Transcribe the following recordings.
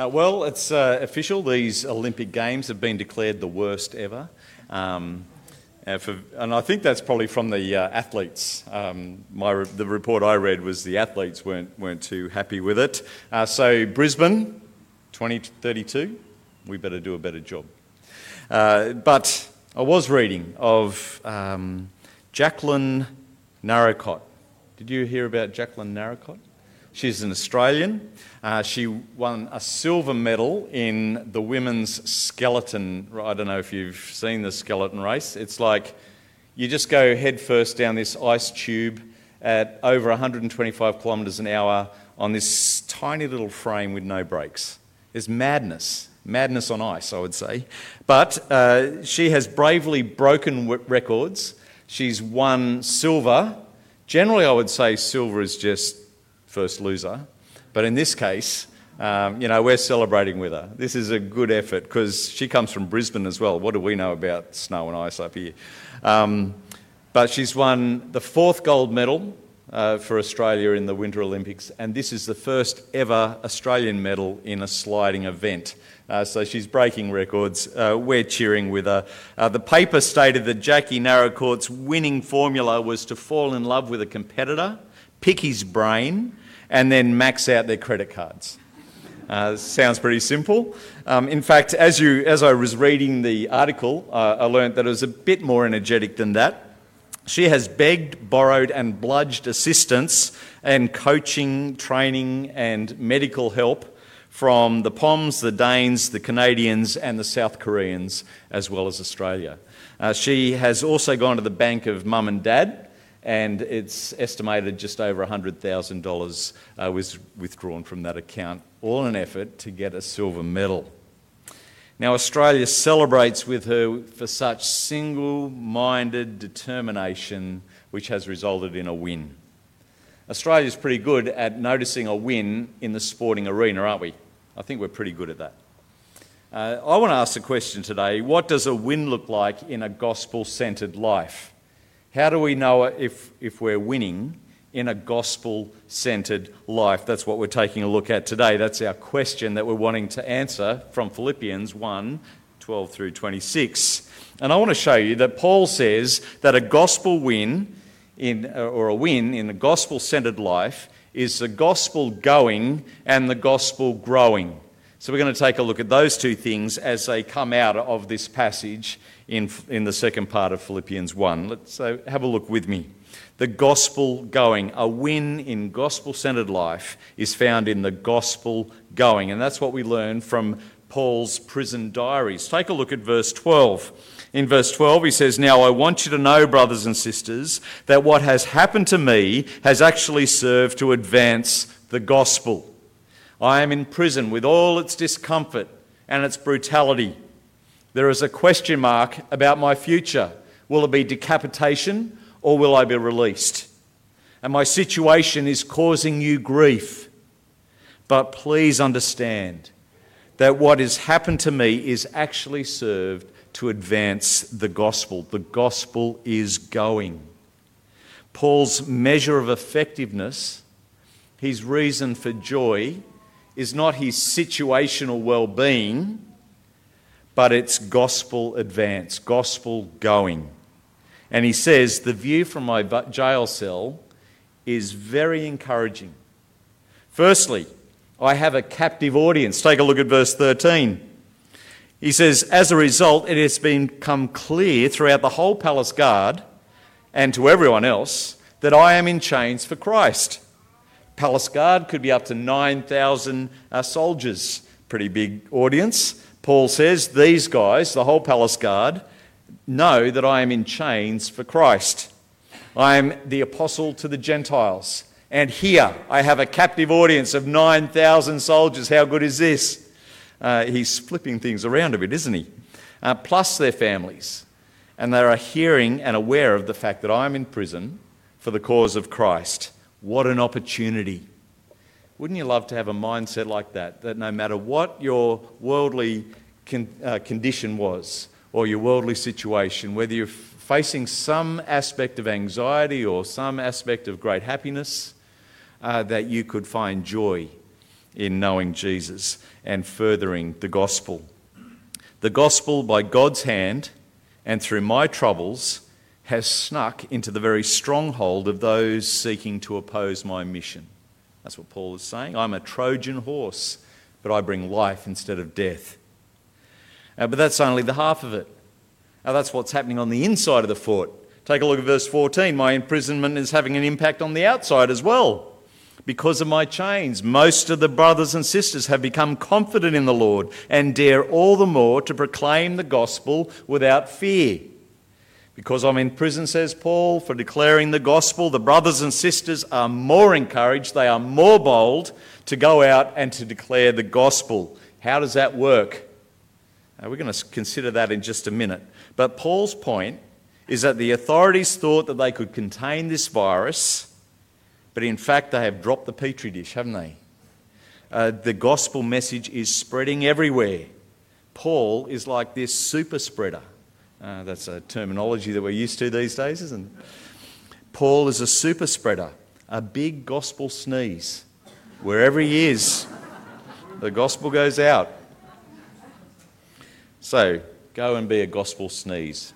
Uh, well, it's uh, official. These Olympic Games have been declared the worst ever. Um, uh, for, and I think that's probably from the uh, athletes. Um, my, the report I read was the athletes weren't, weren't too happy with it. Uh, so, Brisbane, 2032, we better do a better job. Uh, but I was reading of um, Jacqueline Narracott. Did you hear about Jacqueline Narracott? She's an Australian. Uh, she won a silver medal in the women's skeleton. I don't know if you've seen the skeleton race. It's like you just go headfirst down this ice tube at over 125 kilometres an hour on this tiny little frame with no brakes. It's madness. Madness on ice, I would say. But uh, she has bravely broken records. She's won silver. Generally, I would say silver is just first loser. But in this case, um, you know, we're celebrating with her. This is a good effort because she comes from Brisbane as well. What do we know about snow and ice up here? Um, but she's won the fourth gold medal uh, for Australia in the Winter Olympics, and this is the first ever Australian medal in a sliding event. Uh, so she's breaking records. Uh, we're cheering with her. Uh, the paper stated that Jackie Narracott's winning formula was to fall in love with a competitor, pick his brain, and then max out their credit cards. Uh, sounds pretty simple. Um, in fact, as, you, as I was reading the article, uh, I learned that it was a bit more energetic than that. She has begged, borrowed, and bludged assistance and coaching, training, and medical help from the Poms, the Danes, the Canadians, and the South Koreans, as well as Australia. Uh, she has also gone to the bank of mum and dad and it's estimated just over $100,000 uh, was withdrawn from that account, all in an effort to get a silver medal. Now, Australia celebrates with her for such single minded determination, which has resulted in a win. Australia's pretty good at noticing a win in the sporting arena, aren't we? I think we're pretty good at that. Uh, I want to ask the question today what does a win look like in a gospel centered life? How do we know if, if we're winning in a gospel centered life? That's what we're taking a look at today. That's our question that we're wanting to answer from Philippians 1 12 through 26. And I want to show you that Paul says that a gospel win in, uh, or a win in a gospel centered life is the gospel going and the gospel growing. So we're going to take a look at those two things as they come out of this passage in, in the second part of Philippians 1. Let's uh, have a look with me. The gospel going, a win in gospel centered life is found in the gospel going. And that's what we learn from Paul's prison diaries. Take a look at verse 12. In verse 12, he says, Now I want you to know, brothers and sisters, that what has happened to me has actually served to advance the gospel. I am in prison with all its discomfort and its brutality. There is a question mark about my future. Will it be decapitation or will I be released? And my situation is causing you grief. But please understand that what has happened to me is actually served to advance the gospel. The gospel is going. Paul's measure of effectiveness, his reason for joy, is not his situational well being but it's gospel advance, gospel going. And he says, The view from my jail cell is very encouraging. Firstly, I have a captive audience. Take a look at verse 13. He says, As a result, it has become clear throughout the whole palace guard and to everyone else that I am in chains for Christ. Palace guard could be up to 9,000 uh, soldiers. Pretty big audience. Paul says, These guys, the whole palace guard, know that I am in chains for Christ. I am the apostle to the Gentiles. And here I have a captive audience of 9,000 soldiers. How good is this? Uh, he's flipping things around a bit, isn't he? Uh, plus their families. And they are hearing and aware of the fact that I'm in prison for the cause of Christ. What an opportunity. Wouldn't you love to have a mindset like that? That no matter what your worldly con- uh, condition was or your worldly situation, whether you're facing some aspect of anxiety or some aspect of great happiness, uh, that you could find joy in knowing Jesus and furthering the gospel. The gospel, by God's hand and through my troubles, has snuck into the very stronghold of those seeking to oppose my mission. That's what Paul is saying. I'm a Trojan horse, but I bring life instead of death. Uh, but that's only the half of it. Now, that's what's happening on the inside of the fort. Take a look at verse 14. My imprisonment is having an impact on the outside as well. Because of my chains, most of the brothers and sisters have become confident in the Lord and dare all the more to proclaim the gospel without fear. Because I'm in prison, says Paul, for declaring the gospel, the brothers and sisters are more encouraged, they are more bold to go out and to declare the gospel. How does that work? Now, we're going to consider that in just a minute. But Paul's point is that the authorities thought that they could contain this virus, but in fact, they have dropped the petri dish, haven't they? Uh, the gospel message is spreading everywhere. Paul is like this super spreader. Uh, that's a terminology that we're used to these days, isn't it? Paul is a super spreader, a big gospel sneeze. Wherever he is, the gospel goes out. So, go and be a gospel sneeze.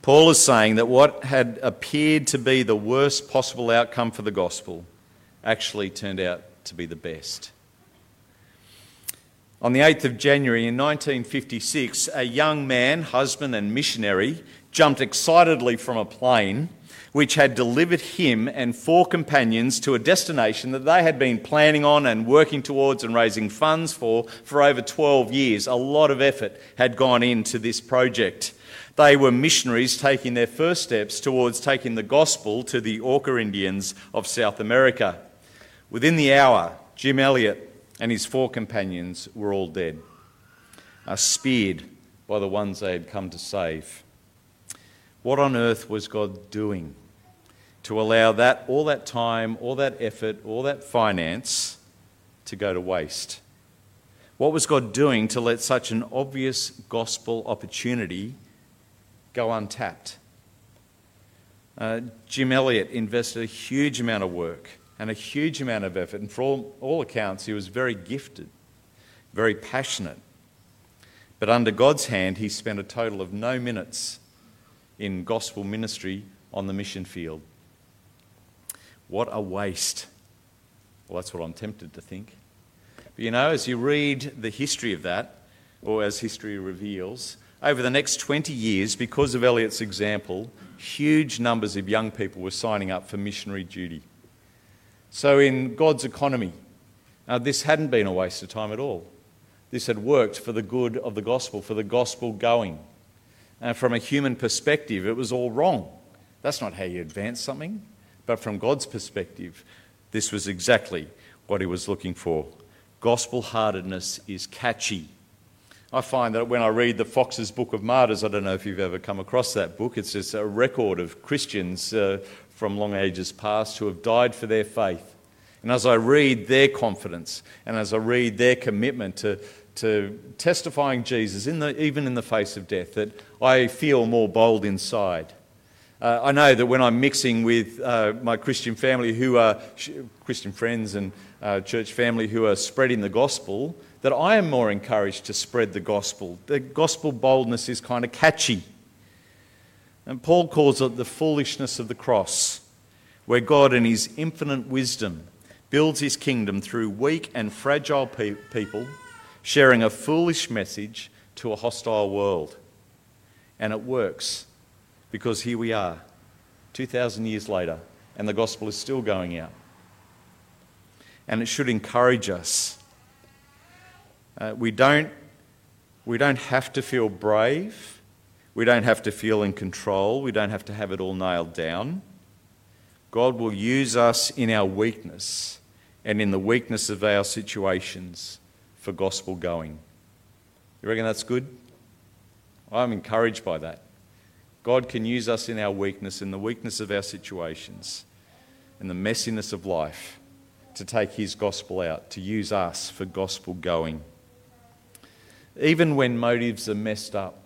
Paul is saying that what had appeared to be the worst possible outcome for the gospel actually turned out to be the best. On the 8th of January in 1956, a young man, husband, and missionary jumped excitedly from a plane which had delivered him and four companions to a destination that they had been planning on and working towards and raising funds for for over 12 years. A lot of effort had gone into this project. They were missionaries taking their first steps towards taking the gospel to the Auca Indians of South America. Within the hour, Jim Elliot and his four companions were all dead, speared by the ones they had come to save. What on earth was God doing to allow that, all that time, all that effort, all that finance to go to waste? What was God doing to let such an obvious gospel opportunity go untapped? Uh, Jim Elliot invested a huge amount of work and a huge amount of effort. And for all, all accounts, he was very gifted, very passionate. But under God's hand, he spent a total of no minutes in gospel ministry on the mission field. What a waste. Well, that's what I'm tempted to think. But you know, as you read the history of that, or as history reveals, over the next 20 years, because of Elliot's example, huge numbers of young people were signing up for missionary duty. So, in God's economy, uh, this hadn't been a waste of time at all. This had worked for the good of the gospel, for the gospel going. And from a human perspective, it was all wrong. That's not how you advance something. But from God's perspective, this was exactly what he was looking for. Gospel heartedness is catchy. I find that when I read the Foxe's Book of Martyrs, I don't know if you've ever come across that book, it's just a record of Christians uh, from long ages past who have died for their faith. And as I read their confidence and as I read their commitment to, to testifying Jesus, in the, even in the face of death, that I feel more bold inside. Uh, I know that when I'm mixing with uh, my Christian family who are Christian friends and uh, church family who are spreading the gospel, that I am more encouraged to spread the gospel. The gospel boldness is kind of catchy. And Paul calls it the foolishness of the cross, where God, in his infinite wisdom, builds his kingdom through weak and fragile pe- people sharing a foolish message to a hostile world. And it works because here we are, 2,000 years later, and the gospel is still going out. And it should encourage us. Uh, we, don't, we don't have to feel brave we don't have to feel in control. We don't have to have it all nailed down. God will use us in our weakness and in the weakness of our situations for gospel going. You reckon that's good? I'm encouraged by that. God can use us in our weakness, in the weakness of our situations, in the messiness of life, to take His gospel out, to use us for gospel going. Even when motives are messed up,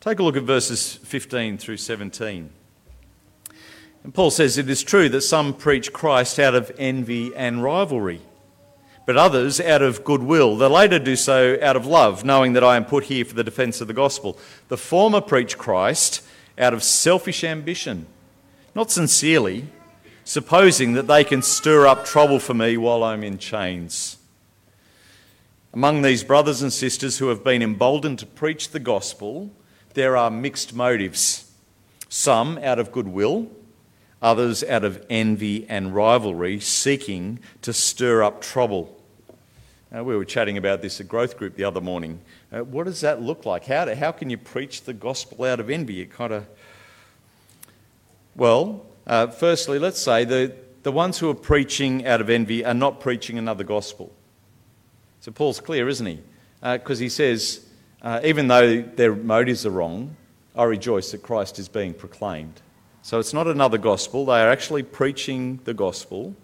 Take a look at verses 15 through 17. And Paul says, It is true that some preach Christ out of envy and rivalry. But others out of goodwill. The later do so out of love, knowing that I am put here for the defence of the gospel. The former preach Christ out of selfish ambition, not sincerely, supposing that they can stir up trouble for me while I'm in chains. Among these brothers and sisters who have been emboldened to preach the gospel, there are mixed motives. Some out of goodwill, others out of envy and rivalry, seeking to stir up trouble. Uh, we were chatting about this at Growth Group the other morning. Uh, what does that look like? How, how can you preach the gospel out of envy? It kind of. Well, uh, firstly, let's say the, the ones who are preaching out of envy are not preaching another gospel. So Paul's clear, isn't he? Because uh, he says, uh, even though their motives are wrong, I rejoice that Christ is being proclaimed. So it's not another gospel. They are actually preaching the gospel,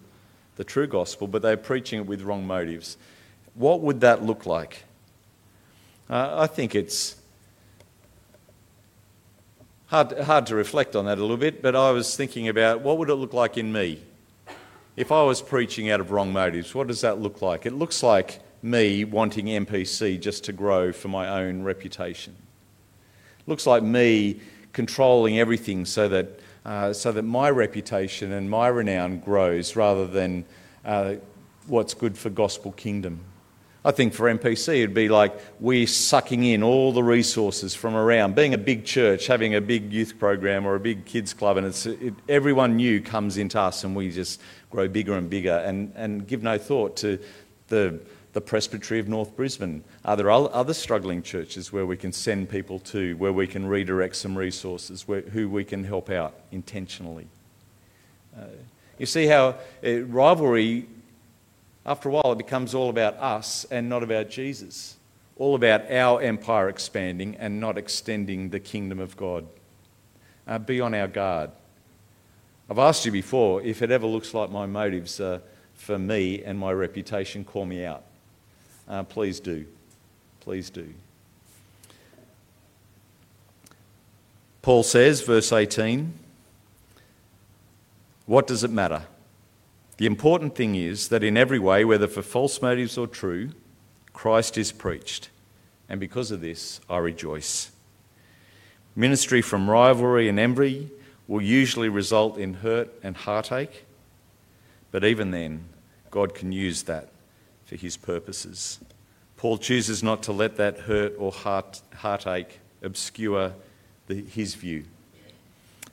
the true gospel, but they're preaching it with wrong motives. What would that look like? Uh, I think it's hard, hard to reflect on that a little bit, but I was thinking about what would it look like in me? If I was preaching out of wrong motives, what does that look like? It looks like me wanting MPC just to grow for my own reputation. Looks like me controlling everything so that uh, so that my reputation and my renown grows rather than uh, what's good for gospel kingdom. I think for MPC it'd be like we're sucking in all the resources from around. Being a big church, having a big youth program or a big kids club, and it's, it, everyone new comes into us and we just grow bigger and bigger and, and give no thought to the the Presbytery of North Brisbane? Are there other struggling churches where we can send people to, where we can redirect some resources, where, who we can help out intentionally? Uh, you see how uh, rivalry, after a while, it becomes all about us and not about Jesus. All about our empire expanding and not extending the kingdom of God. Uh, be on our guard. I've asked you before if it ever looks like my motives are for me and my reputation, call me out uh, please do. Please do. Paul says, verse 18, what does it matter? The important thing is that in every way, whether for false motives or true, Christ is preached. And because of this, I rejoice. Ministry from rivalry and envy will usually result in hurt and heartache, but even then, God can use that for his purposes. Paul chooses not to let that hurt or heart, heartache obscure the, his view.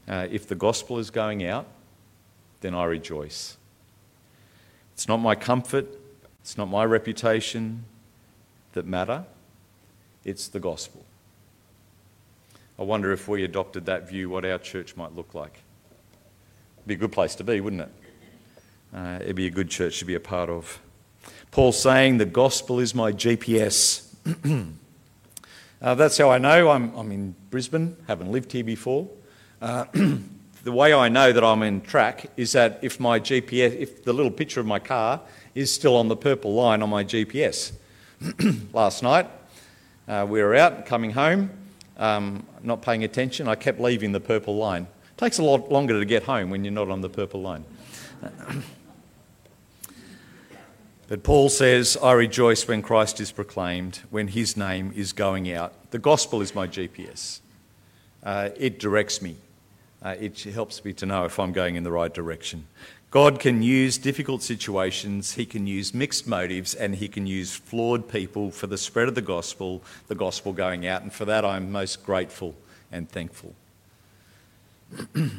Uh, if the gospel is going out, then I rejoice. It's not my comfort, it's not my reputation that matter, it's the gospel. I wonder if we adopted that view, what our church might look like. It'd be a good place to be, wouldn't it? Uh, it'd be a good church to be a part of. Paul saying, The gospel is my GPS. uh, that's how I know I'm, I'm, in Brisbane, haven't lived here before. Uh, the way I know that I'm in track is that if my GPS, if the little picture of my car is still on the purple line on my GPS. Last night, uh, we were out coming home, um, not paying attention. I kept leaving the purple line. It takes a lot longer to get home when you're not on the purple line. But Paul says, I rejoice when Christ is proclaimed, when his name is going out. The gospel is my GPS. Uh, it directs me, uh, it helps me to know if I'm going in the right direction. God can use difficult situations, He can use mixed motives, and He can use flawed people for the spread of the gospel, the gospel going out. And for that, I'm most grateful and thankful. the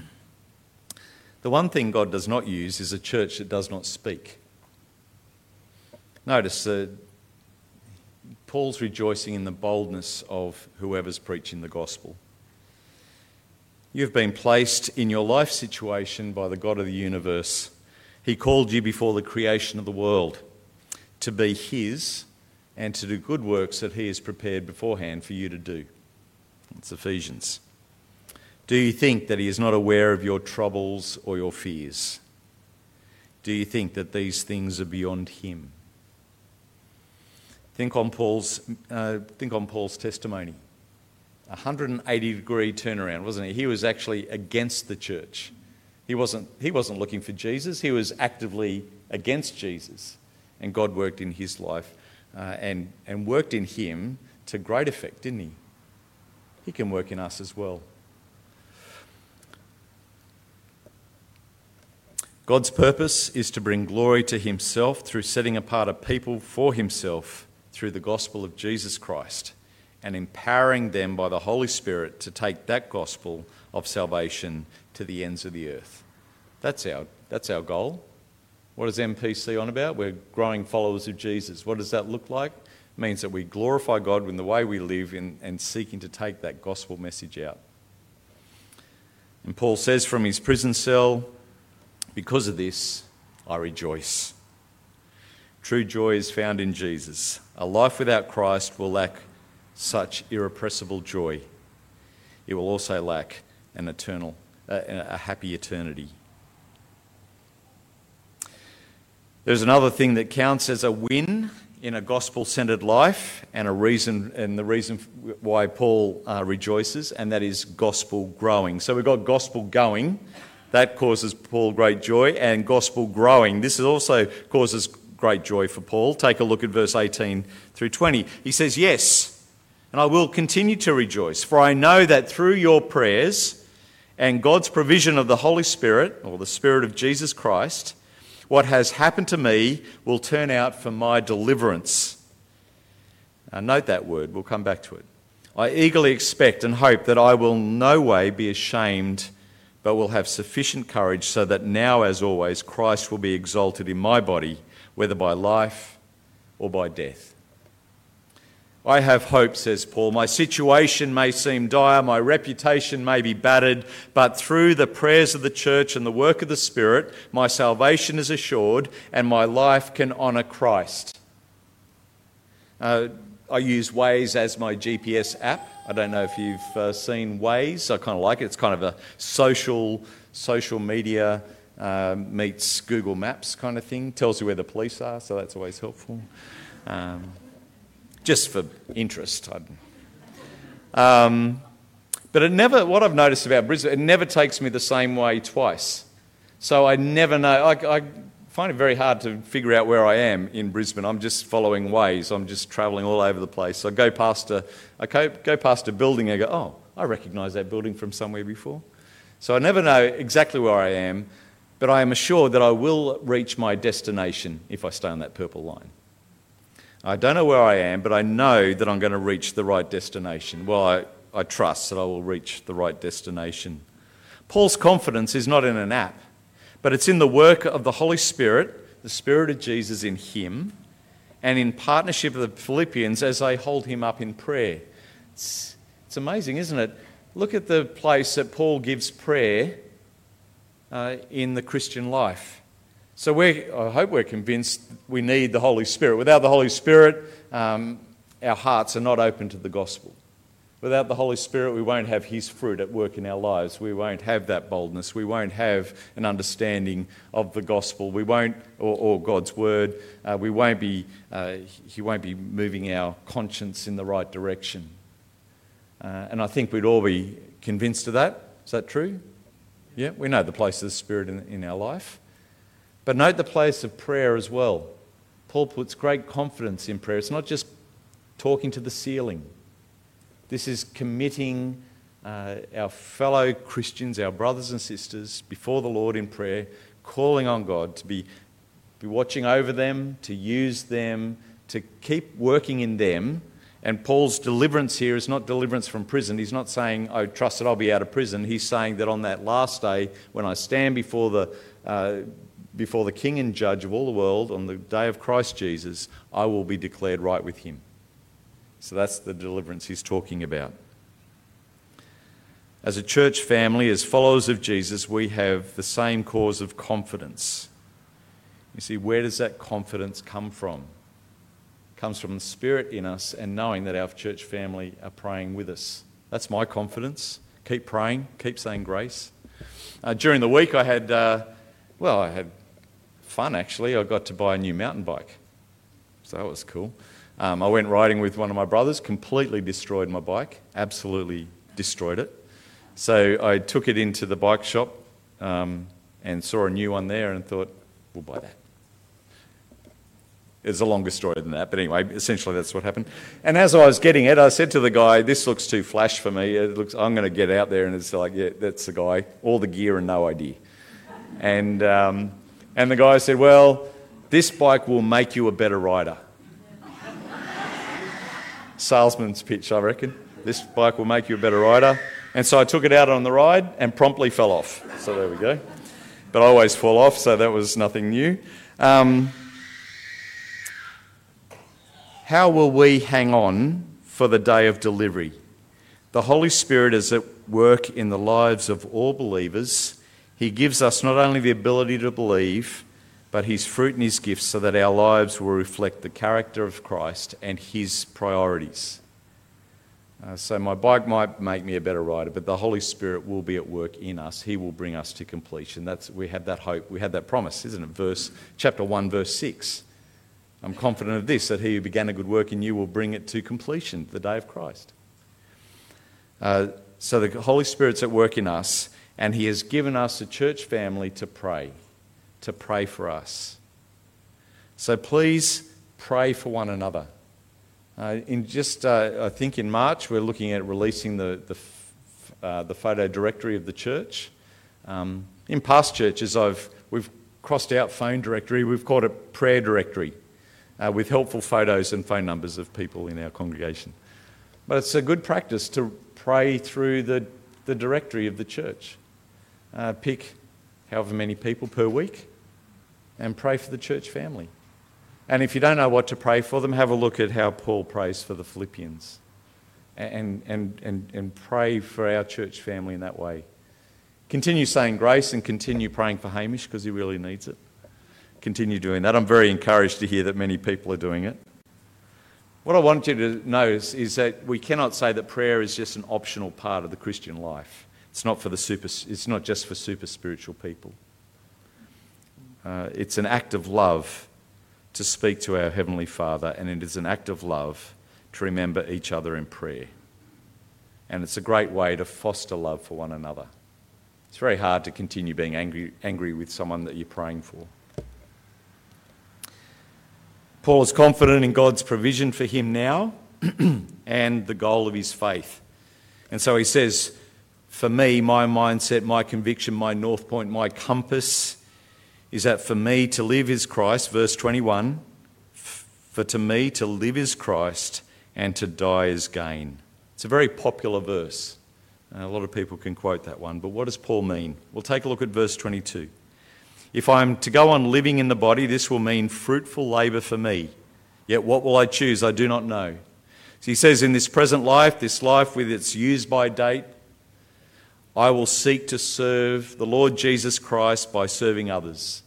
one thing God does not use is a church that does not speak. Notice uh, Paul's rejoicing in the boldness of whoever's preaching the gospel. You've been placed in your life situation by the God of the universe. He called you before the creation of the world to be His and to do good works that He has prepared beforehand for you to do. It's Ephesians. Do you think that He is not aware of your troubles or your fears? Do you think that these things are beyond Him? Think on Paul's, uh, think on Paul's testimony. 180 degree turnaround, wasn't he? He was actually against the church. He wasn't, he wasn't looking for Jesus, he was actively against Jesus. and God worked in his life uh, and, and worked in him to great effect, didn't he? He can work in us as well. God's purpose is to bring glory to himself through setting apart a people for himself through the gospel of Jesus Christ and empowering them by the Holy Spirit to take that gospel of salvation to the ends of the earth. That's our, that's our goal. What is MPC on about? We're growing followers of Jesus. What does that look like? It means that we glorify God in the way we live in, and seeking to take that gospel message out. And Paul says from his prison cell, because of this, I rejoice. True joy is found in Jesus. A life without Christ will lack such irrepressible joy. It will also lack an eternal, a happy eternity. There's another thing that counts as a win in a gospel centered life and a reason and the reason why Paul uh, rejoices and that is gospel growing. So we've got gospel going that causes Paul great joy, and gospel growing. This also causes great joy for Paul. Take a look at verse 18 through 20. He says, Yes, and I will continue to rejoice, for I know that through your prayers and God's provision of the Holy Spirit, or the Spirit of Jesus Christ, what has happened to me will turn out for my deliverance. Now, note that word, we'll come back to it. I eagerly expect and hope that I will no way be ashamed but will have sufficient courage so that now, as always, Christ will be exalted in my body, whether by life or by death. I have hope, says Paul. My situation may seem dire, my reputation may be battered, but through the prayers of the church and the work of the Spirit, my salvation is assured and my life can honour Christ. Uh, I use Waze as my GPS app. I don't know if you've uh, seen Waze. I kind of like it. It's kind of a social social media uh, meets Google Maps kind of thing. Tells you where the police are, so that's always helpful. Um, just for interest. Um, but it never. What I've noticed about Brisbane, it never takes me the same way twice. So I never know. I, I find it very hard to figure out where I am in Brisbane. I'm just following Waze. I'm just travelling all over the place. I go past a, I go, go past a building and I go, oh, I recognise that building from somewhere before. So I never know exactly where I am, but I am assured that I will reach my destination if I stay on that purple line. I don't know where I am, but I know that I'm going to reach the right destination. Well, I, I trust that I will reach the right destination. Paul's confidence is not in an app but it's in the work of the Holy Spirit, the Spirit of Jesus in him, and in partnership with the Philippians as they hold him up in prayer. It's, it's amazing, isn't it? Look at the place that Paul gives prayer uh, in the Christian life. So we I hope we're convinced we need the Holy Spirit. Without the Holy Spirit, um, our hearts are not open to the gospel. Without the Holy Spirit, we won't have His fruit at work in our lives. We won't have that boldness. We won't have an understanding of the gospel. We won't, or, or God's word. Uh, we won't be, uh, He won't be moving our conscience in the right direction. Uh, and I think we'd all be convinced of that. Is that true? Yeah, we know the place of the Spirit in, in our life. But note the place of prayer as well. Paul puts great confidence in prayer. It's not just talking to the ceiling. This is committing uh, our fellow Christians, our brothers and sisters, before the Lord in prayer, calling on God to be, be watching over them, to use them, to keep working in them. And Paul's deliverance here is not deliverance from prison. He's not saying, I trust that I'll be out of prison. He's saying that on that last day, when I stand before the, uh, before the King and Judge of all the world, on the day of Christ Jesus, I will be declared right with him. So that's the deliverance he's talking about. As a church family, as followers of Jesus, we have the same cause of confidence. You see, where does that confidence come from? Comes from the Spirit in us and knowing that our church family are praying with us. That's my confidence. Keep praying, keep saying grace. Uh, during the week, I had, uh, well, I had fun actually. I got to buy a new mountain bike. So that was cool. Um, I went riding with one of my brothers, completely destroyed my bike, absolutely destroyed it. So I took it into the bike shop um, and saw a new one there and thought, we'll buy that. It's a longer story than that, but anyway, essentially that's what happened. And as I was getting it, I said to the guy, "This looks too flash for me. It looks. I'm going to get out there." And it's like, "Yeah, that's the guy. All the gear and no idea." And um, and the guy said, "Well, this bike will make you a better rider." Salesman's pitch, I reckon. This bike will make you a better rider. And so I took it out on the ride and promptly fell off. So there we go. But I always fall off, so that was nothing new. Um, how will we hang on for the day of delivery? The Holy Spirit is at work in the lives of all believers. He gives us not only the ability to believe, but His fruit and His gifts so that our lives will reflect the character of Christ and His priorities. Uh, so, my bike might make me a better rider, but the Holy Spirit will be at work in us. He will bring us to completion. That's, we have that hope, we have that promise, isn't it? Verse, chapter 1, verse 6. I'm confident of this, that he who began a good work in you will bring it to completion, the day of Christ. Uh, so the Holy Spirit's at work in us, and he has given us a church family to pray, to pray for us. So please pray for one another. Uh, in just, uh, I think in March, we're looking at releasing the, the, uh, the photo directory of the church. Um, in past churches, I've, we've crossed out phone directory, we've called it prayer directory uh, with helpful photos and phone numbers of people in our congregation. But it's a good practice to pray through the, the directory of the church. Uh, pick however many people per week and pray for the church family. And if you don't know what to pray for them, have a look at how Paul prays for the Philippians and, and, and, and pray for our church family in that way. Continue saying grace and continue praying for Hamish because he really needs it continue doing that. I'm very encouraged to hear that many people are doing it. What I want you to notice is that we cannot say that prayer is just an optional part of the Christian life. It's not, for the super, it's not just for super spiritual people. Uh, it's an act of love to speak to our Heavenly Father, and it is an act of love to remember each other in prayer. And it's a great way to foster love for one another. It's very hard to continue being angry, angry with someone that you're praying for. Paul is confident in God's provision for him now and the goal of his faith. And so he says, For me, my mindset, my conviction, my north point, my compass is that for me to live is Christ, verse 21. For to me to live is Christ and to die is gain. It's a very popular verse. A lot of people can quote that one, but what does Paul mean? We'll take a look at verse 22. If I am to go on living in the body, this will mean fruitful labour for me. Yet what will I choose? I do not know. So he says, In this present life, this life with its use by date, I will seek to serve the Lord Jesus Christ by serving others.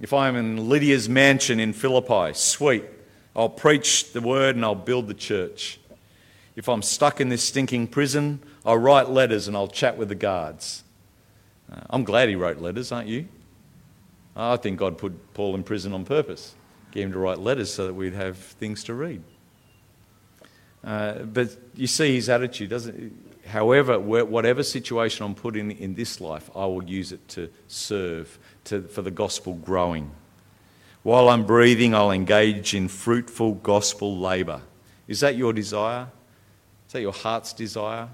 If I am in Lydia's mansion in Philippi, sweet, I'll preach the word and I'll build the church. If I'm stuck in this stinking prison, I'll write letters and I'll chat with the guards. Uh, I'm glad he wrote letters, aren't you? I think God put Paul in prison on purpose, gave him to write letters so that we'd have things to read. Uh, but you see his attitude, doesn't However, whatever situation I'm put in in this life, I will use it to serve, to, for the gospel growing. While I'm breathing, I'll engage in fruitful gospel labour. Is that your desire? Is that your heart's desire?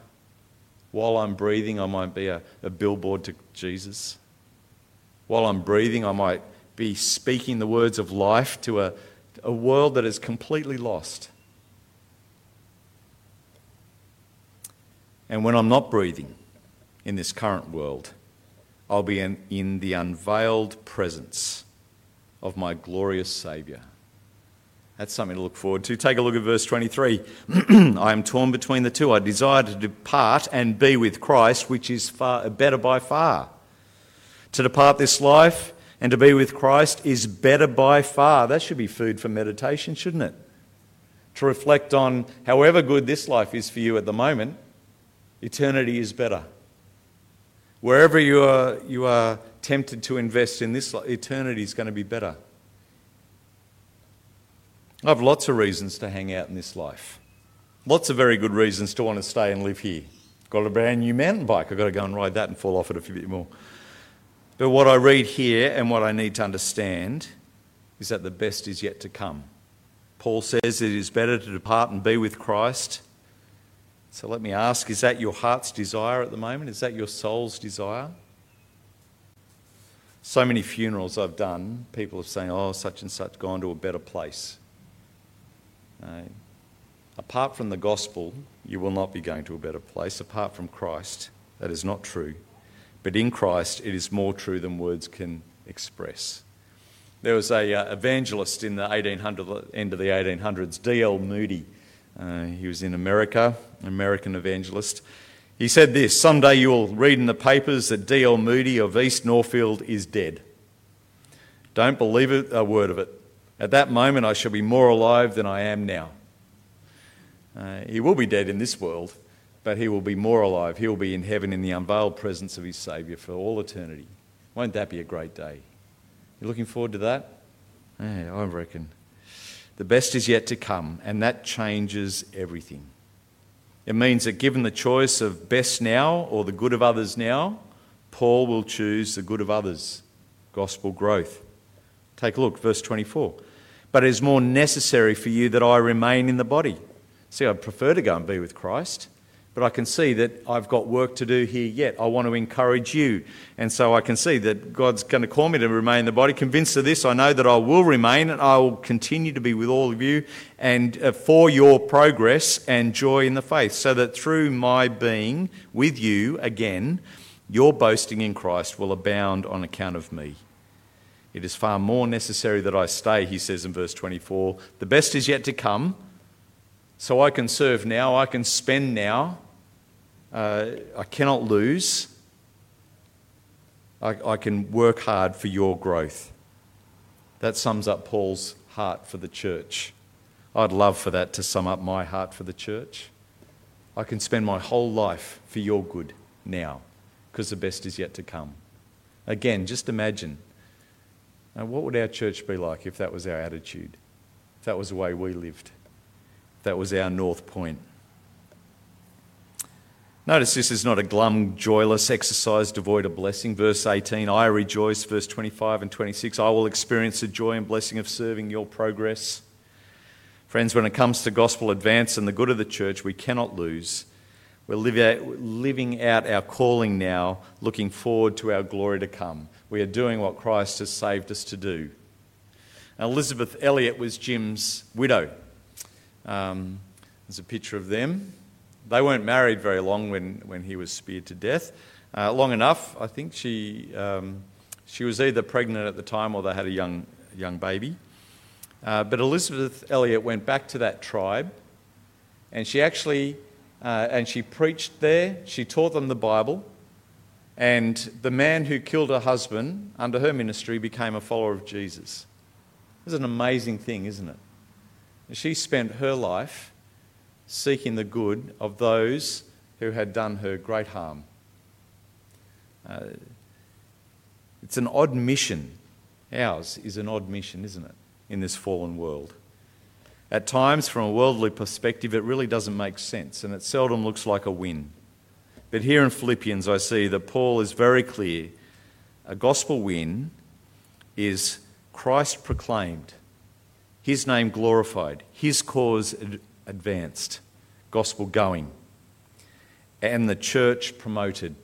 While I'm breathing, I might be a, a billboard to Jesus. While I'm breathing, I might be speaking the words of life to a, a world that is completely lost. And when I'm not breathing in this current world, I'll be in, in the unveiled presence of my glorious Saviour. That's something to look forward to. Take a look at verse 23. I am torn between the two. I desire to depart and be with Christ, which is far better by far. To depart this life and to be with Christ is better by far. That should be food for meditation, shouldn't it? To reflect on however good this life is for you at the moment, eternity is better. Wherever you are, you are tempted to invest in this, eternity is going to be better. I have lots of reasons to hang out in this life. Lots of very good reasons to want to stay and live here. Got a brand new mountain bike. I've got to go and ride that and fall off it a bit more. But what I read here and what I need to understand is that the best is yet to come. Paul says it is better to depart and be with Christ. So let me ask is that your heart's desire at the moment? Is that your soul's desire? So many funerals I've done, people are saying, oh, such and such gone to a better place. Uh, apart from the gospel, you will not be going to a better place. Apart from Christ, that is not true. But in Christ, it is more true than words can express. There was a uh, evangelist in the 1800, end of the 1800s, D.L. Moody. Uh, he was in America, an American evangelist. He said this Someday you'll read in the papers that D.L. Moody of East Northfield is dead. Don't believe it, a word of it. At that moment, I shall be more alive than I am now. Uh, he will be dead in this world, but he will be more alive. He will be in heaven in the unveiled presence of his Saviour for all eternity. Won't that be a great day? You looking forward to that? Yeah, I reckon. The best is yet to come, and that changes everything. It means that given the choice of best now or the good of others now, Paul will choose the good of others, gospel growth. Take a look, verse 24. But it is more necessary for you that I remain in the body. See, I'd prefer to go and be with Christ. But I can see that I've got work to do here yet. I want to encourage you. And so I can see that God's going to call me to remain in the body. Convinced of this, I know that I will remain and I will continue to be with all of you and uh, for your progress and joy in the faith, so that through my being with you again, your boasting in Christ will abound on account of me. It is far more necessary that I stay, he says in verse 24. The best is yet to come. So I can serve now, I can spend now, uh, I cannot lose. I, I can work hard for your growth. That sums up Paul's heart for the church. I'd love for that to sum up my heart for the church. I can spend my whole life for your good now because the best is yet to come. Again, just imagine now, what would our church be like if that was our attitude, if that was the way we lived, that was our north point? Notice this is not a glum, joyless exercise devoid of blessing. Verse 18, I rejoice. Verse 25 and 26, I will experience the joy and blessing of serving your progress. Friends, when it comes to gospel advance and the good of the church, we cannot lose. We're living out our calling now, looking forward to our glory to come. We are doing what Christ has saved us to do. Elisabeth Elliot was Jim's widow. Um, there's a picture of them. They weren't married very long when, when he was speared to death. Uh, long enough, I think she, um, she was either pregnant at the time or they had a young, young baby. Uh, but Elisabeth Elliot went back to that tribe and she actually uh, and she preached there. She taught them the Bible. And the man who killed her husband under her ministry became a follower of Jesus. It's an amazing thing, isn't it? She spent her life seeking the good of those who had done her great harm. Uh, it's an odd mission. Ours is an odd mission, isn't it, in this fallen world? At times, from a worldly perspective, it really doesn't make sense and it seldom looks like a win. But here in Philippians, I see that Paul is very clear. A gospel win is Christ proclaimed, his name glorified, his cause advanced, gospel going, and the church promoted,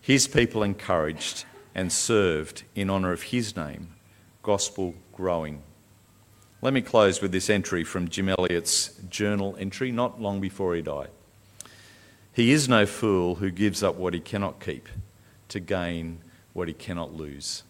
his people encouraged and served in honour of his name, gospel growing. Let me close with this entry from Jim Elliot's journal entry not long before he died. He is no fool who gives up what he cannot keep to gain what he cannot lose.